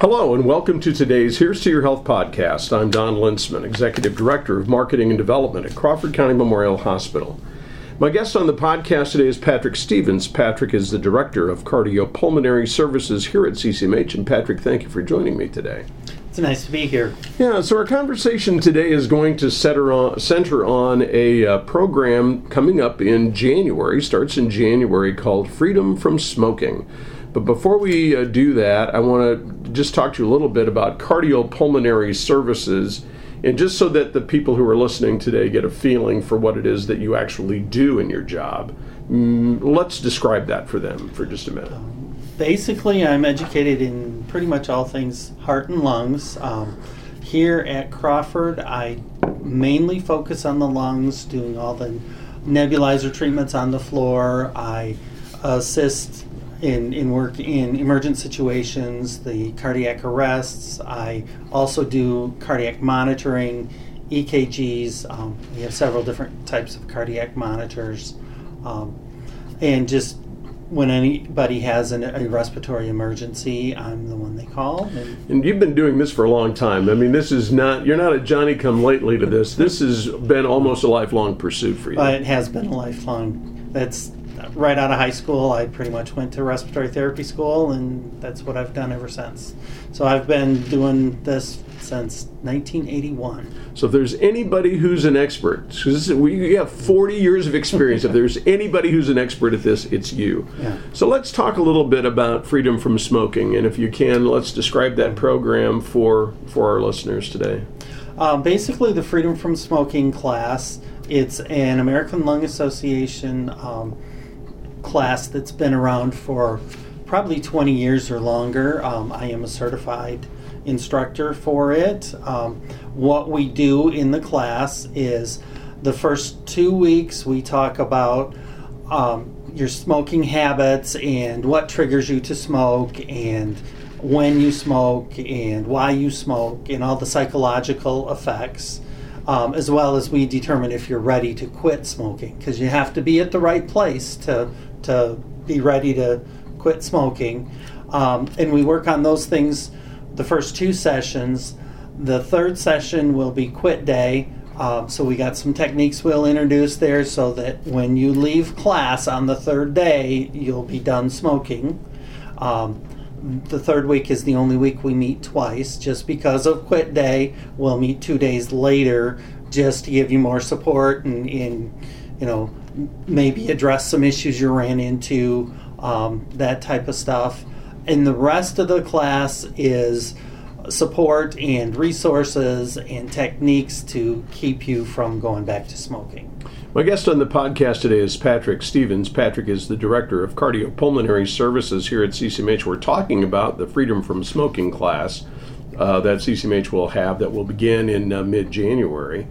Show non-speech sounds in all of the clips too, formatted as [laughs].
Hello, and welcome to today's Here's to Your Health podcast. I'm Don Lintzman, Executive Director of Marketing and Development at Crawford County Memorial Hospital. My guest on the podcast today is Patrick Stevens. Patrick is the Director of Cardiopulmonary Services here at CCMH. And Patrick, thank you for joining me today. It's nice to be here. Yeah, so our conversation today is going to center on, center on a uh, program coming up in January, starts in January, called Freedom from Smoking. But before we uh, do that, I want to just talk to you a little bit about cardiopulmonary services, and just so that the people who are listening today get a feeling for what it is that you actually do in your job. Mm, let's describe that for them for just a minute. Basically, I'm educated in pretty much all things heart and lungs. Um, here at Crawford, I mainly focus on the lungs, doing all the nebulizer treatments on the floor. I assist in, in work in emergent situations, the cardiac arrests. I also do cardiac monitoring, EKGs. Um, we have several different types of cardiac monitors. Um, and just when anybody has an, a respiratory emergency, I'm the one they call. And, and, you've been doing this for a long time. I mean, this is not, you're not a Johnny come lately to this. This has been almost a lifelong pursuit for you. it has been a lifelong. That's right out of high school, I pretty much went to respiratory therapy school, and that's what I've done ever since. So I've been doing this since 1981. So if there's anybody who's an expert, because we have 40 years of experience. if there's [laughs] anybody who's an expert at this, it's you. Yeah. So let's talk a little bit about freedom from smoking, and if you can, let's describe that program for for our listeners today. Um, basically, the freedom from smoking class. It's an American Lung Association. Um, class that's been around for probably 20 years or longer. Um, I am a certified instructor for it. Um, what we do in the class is the first two weeks we talk about um, your smoking habits and what triggers you to smoke and when you smoke and why you smoke and all the psychological effects. Um, as well as we determine if you're ready to quit smoking because you have to be at the right place to to be ready to quit smoking. Um, and we work on those things the first two sessions. The third session will be quit day. Um, so we got some techniques we'll introduce there so that when you leave class on the third day, you'll be done smoking. Um, the third week is the only week we meet twice just because of quit day. We'll meet two days later just to give you more support and, and you know, maybe address some issues you ran into, um, that type of stuff. And the rest of the class is support and resources and techniques to keep you from going back to smoking. My guest on the podcast today is Patrick Stevens. Patrick is the Director of Cardiopulmonary Services here at CCMH. We're talking about the Freedom from Smoking class uh, that CCMH will have that will begin in uh, mid January.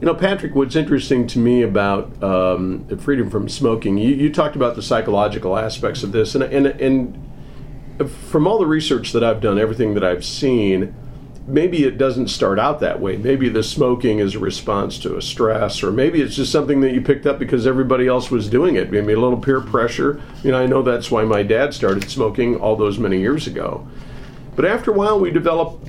You know, Patrick, what's interesting to me about um, freedom from smoking, you, you, talked about the psychological aspects of this, and, and, and from all the research that I've done, everything that I've seen, maybe it doesn't start out that way. Maybe the smoking is a response to a stress, or maybe it's just something that you picked up because everybody else was doing it. Maybe a little peer pressure. You know, I know that's why my dad started smoking all those many years ago. But after a while, we develop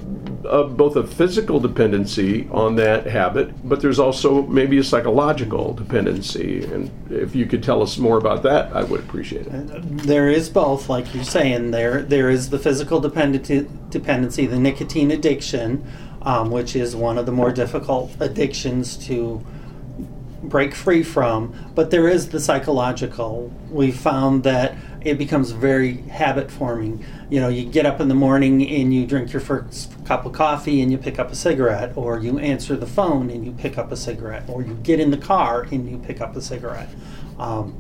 uh, both a physical dependency on that habit, but there's also maybe a psychological dependency. And if you could tell us more about that, I would appreciate it. Uh, there is both, like you're saying. There, there is the physical dependency, dependency the nicotine addiction, um, which is one of the more difficult addictions to break free from. But there is the psychological. We found that it becomes very habit forming. You know, you get up in the morning and you drink your first cup of coffee and you pick up a cigarette, or you answer the phone and you pick up a cigarette, or you get in the car and you pick up a cigarette. Um,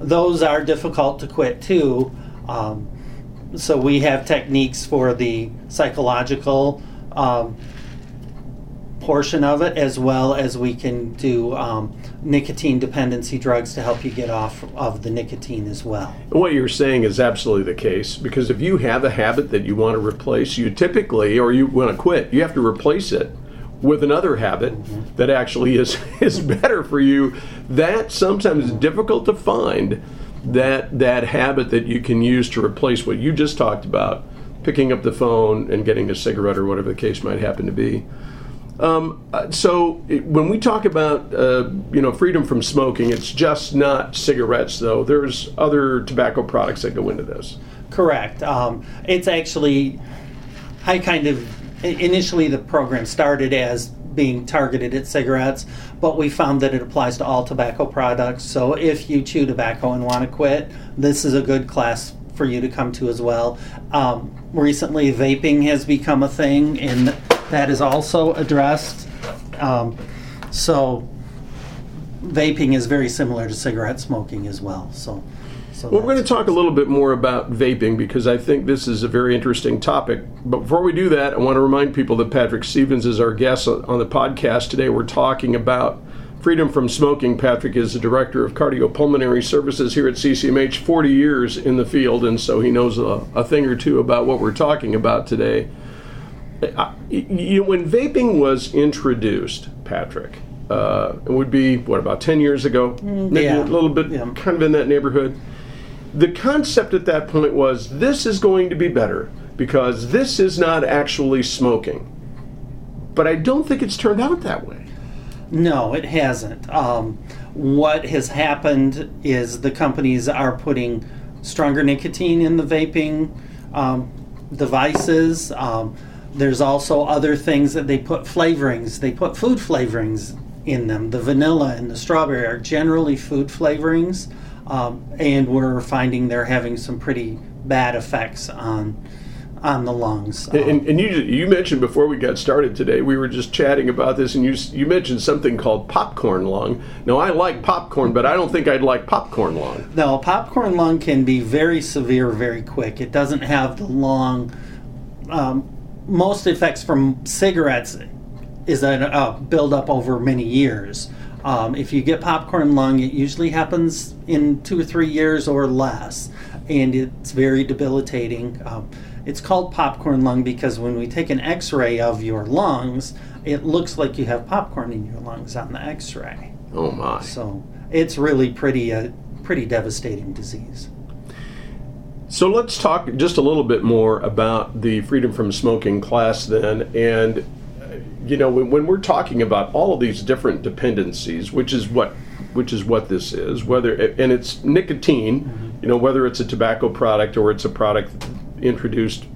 those are difficult to quit too. Um, so we have techniques for the psychological um, portion of it, as well as we can do um, nicotine dependency drugs to help you get off of the nicotine as well. What you're saying is absolutely the case because if you have a habit that you want to replace, you typically, or you want to quit, you have to replace it with another habit mm-hmm. that actually is [laughs] is better for you. That sometimes is difficult to find that that habit that you can use to replace what you just talked about picking up the phone and getting a cigarette or whatever the case might happen to be. Um, uh, so when we talk about uh, you know freedom from smoking, it's just not cigarettes though. There's other tobacco products that go into this. Correct. Um, it's actually, I kind of initially the program started as being targeted at cigarettes, but we found that it applies to all tobacco products. So if you chew tobacco and want to quit, this is a good class for you to come to as well. Um, recently, vaping has become a thing, and that is also addressed. Um, so vaping is very similar to cigarette smoking as well. So. So well, we're going to talk a little bit more about vaping because I think this is a very interesting topic. But before we do that, I want to remind people that Patrick Stevens is our guest on the podcast today. We're talking about freedom from smoking. Patrick is the director of cardiopulmonary services here at CCMH, 40 years in the field, and so he knows a, a thing or two about what we're talking about today. I, you know, when vaping was introduced, Patrick, uh, it would be what about 10 years ago, Mm, maybe yeah. a little bit, Yeah. kind of in that neighborhood the concept at that point was this is going to be better because this is not actually smoking. But I don't think it's turned out that way. No, it hasn't. Um, what has happened is the companies are putting stronger nicotine in the vaping um, devices. Um, there's also other things that they put flavorings. They put food flavorings in them. The vanilla and the strawberry are generally food flavorings, um, and we're finding they're having some pretty bad effects on on the lungs. Um, And, and you you mentioned before we got started today, we were just chatting about this, and you you mentioned something called popcorn lung. Now I like popcorn, but I don't think I'd like popcorn lung. No, popcorn lung can be very severe very quick. It doesn't have the long. Um, most effects from cigarettes is a uh, build up over many years. Um, if you get popcorn lung, it usually happens in two or three years or less, and it's very debilitating. Um, it's called popcorn lung because when we take an x ray of your lungs, it looks like you have popcorn in your lungs on the x ray. Oh my! So it's really pretty a pretty devastating disease. So let's talk just a little bit more about the freedom from smoking class then. And, you know, when, when we're talking about all of these different dependencies, which is what which is what this is, whether and it's nicotine, you know, whether it's a tobacco product or it's a product introduced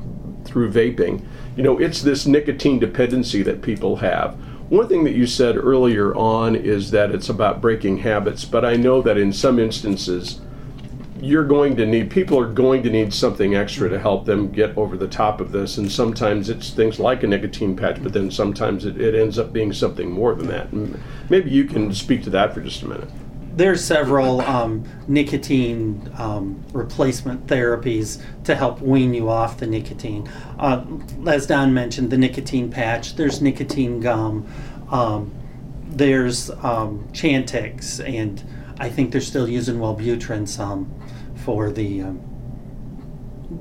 through vaping, you know, it's this nicotine dependency that people have. One thing that you said earlier on is that it's about breaking habits, but I know that in some instances, you're going to need people are going to need something extra to help them get over the top of this and sometimes it's things like a nicotine patch but then sometimes it, it ends up being something more than that and maybe you can speak to that for just a minute There's several um, nicotine um, replacement therapies to help wean you off the nicotine. Uh, as Don mentioned, the nicotine patch. There's nicotine gum. Um, there's um, Chantix, and I think they're still using Wellbutrin some for the um,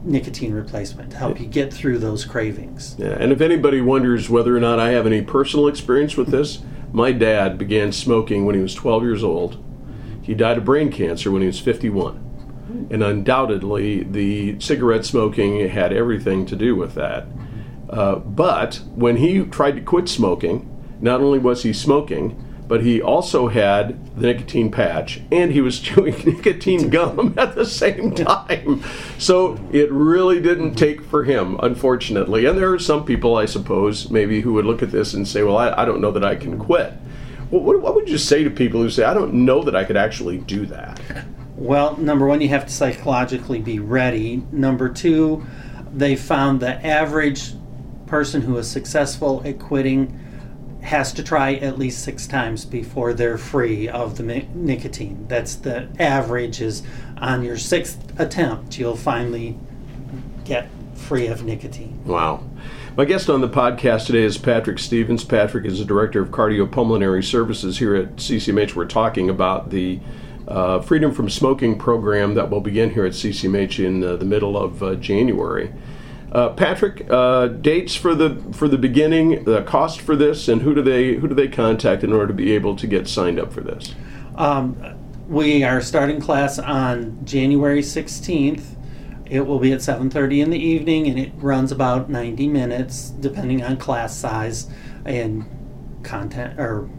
nicotine replacement to help you get through those cravings. yeah, and if anybody wonders whether or not i have any personal experience with this my dad began smoking when he was 12 years old. He died of brain cancer when he was 51 and undoubtedly the cigarette smoking had everything to do with that. Uh, but when he tried to quit smoking, not only was he smoking, but he also had the nicotine patch and he was [laughs] chewing nicotine gum at the same time. So it really didn't take for him, unfortunately. And there are some people, I suppose, maybe who would look at this and say, well, I, I don't know that I can quit. Well, what, what would you say to people who say, I don't know that I could actually do that? Well, number one, you have to psychologically be ready. Number two, they found the average person who is successful at quitting has to try at least six times before they're free of the nicotine. That's the average is on your sixth attempt, you'll finally get free of nicotine. Wow. My guest on the podcast today is Patrick Stevens. Patrick is the Director of Cardiopulmonary Services here at CCMH. We're talking about the uh, Freedom from Smoking program that will begin here at CCMH in uh, the middle of uh, January. Uh, Patrick, uh, dates for the for the beginning, the cost for this, and who do they who do they contact in order to be able to get signed up for this? Um, we are starting class on January 16th. It will be at 7:30 in the evening, and it runs about 90 minutes, depending on class size and content or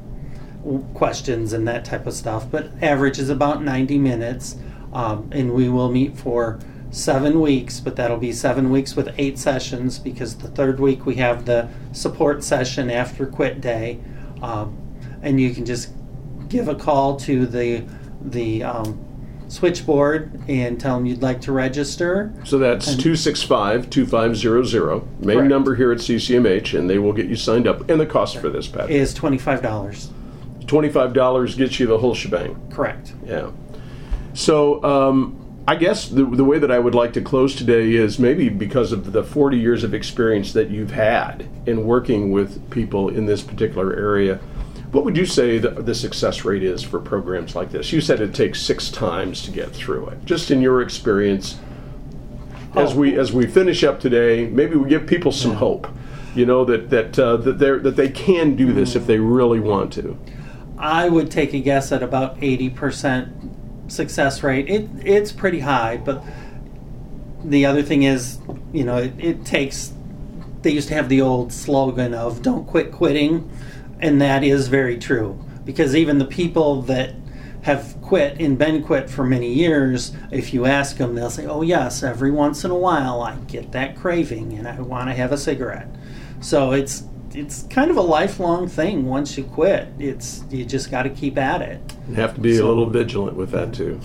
questions and that type of stuff. But average is about 90 minutes, um, and we will meet for seven weeks. But that'll be seven weeks with eight sessions because the third week we have the support session after quit day, um, and you can just give a call to the the um, switchboard and tell them you'd like to register. So that's And- 265 2500, main Correct. number here at CCMH, and they will get you signed up. And the cost for this, Pat? Is twenty five dollars. $25 gets you the whole shebang. Correct. Yeah. So um, I guess the, the way that I would like to close today is maybe because of the 40 years of experience that you've had in working with people in this particular area. What would you say the, the success rate is for programs like this? You said it takes six times to get through it. Just in your experience, as Oh. we as we finish up today, maybe we give people some hope. You know that that uh, that they that they can do this if they really want to. I would take a guess at about eighty percent success rate. It it's pretty high, but the other thing is, you know, it, it takes. They used to have the old slogan of "Don't quit quitting," and that is very true because even the people that have quit and been quit for many years, if you ask them, they'll say, "Oh yes, every once in a while I get that craving and I want to have a cigarette." So it's it's kind of a lifelong thing. Once you quit, it's you just got to keep at it. You have to be a little vigilant with that too.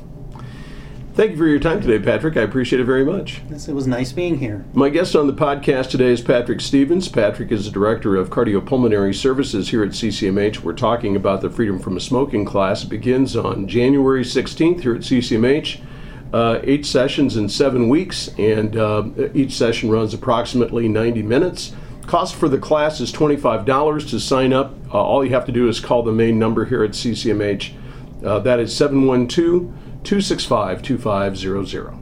Thank you for your time today, Patrick. I appreciate it very much. Yes, It was nice being here. My guest on the podcast today is Patrick Stevens. Patrick is the Director of Cardiopulmonary Services here at CCMH. We're talking about the Freedom from Smoking class. It begins on January 16th here at CCMH. Uh, eight sessions in seven weeks, and uh, each session runs approximately 90 minutes. Cost for the class is $25 to sign up. Uh, all you have to do is call the main number here at CCMH. Uh, that is 712 265 2500.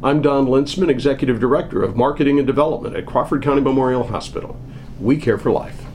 I'm Don Lintzman, Executive Director of Marketing and Development at Crawford County Memorial Hospital. We care for life.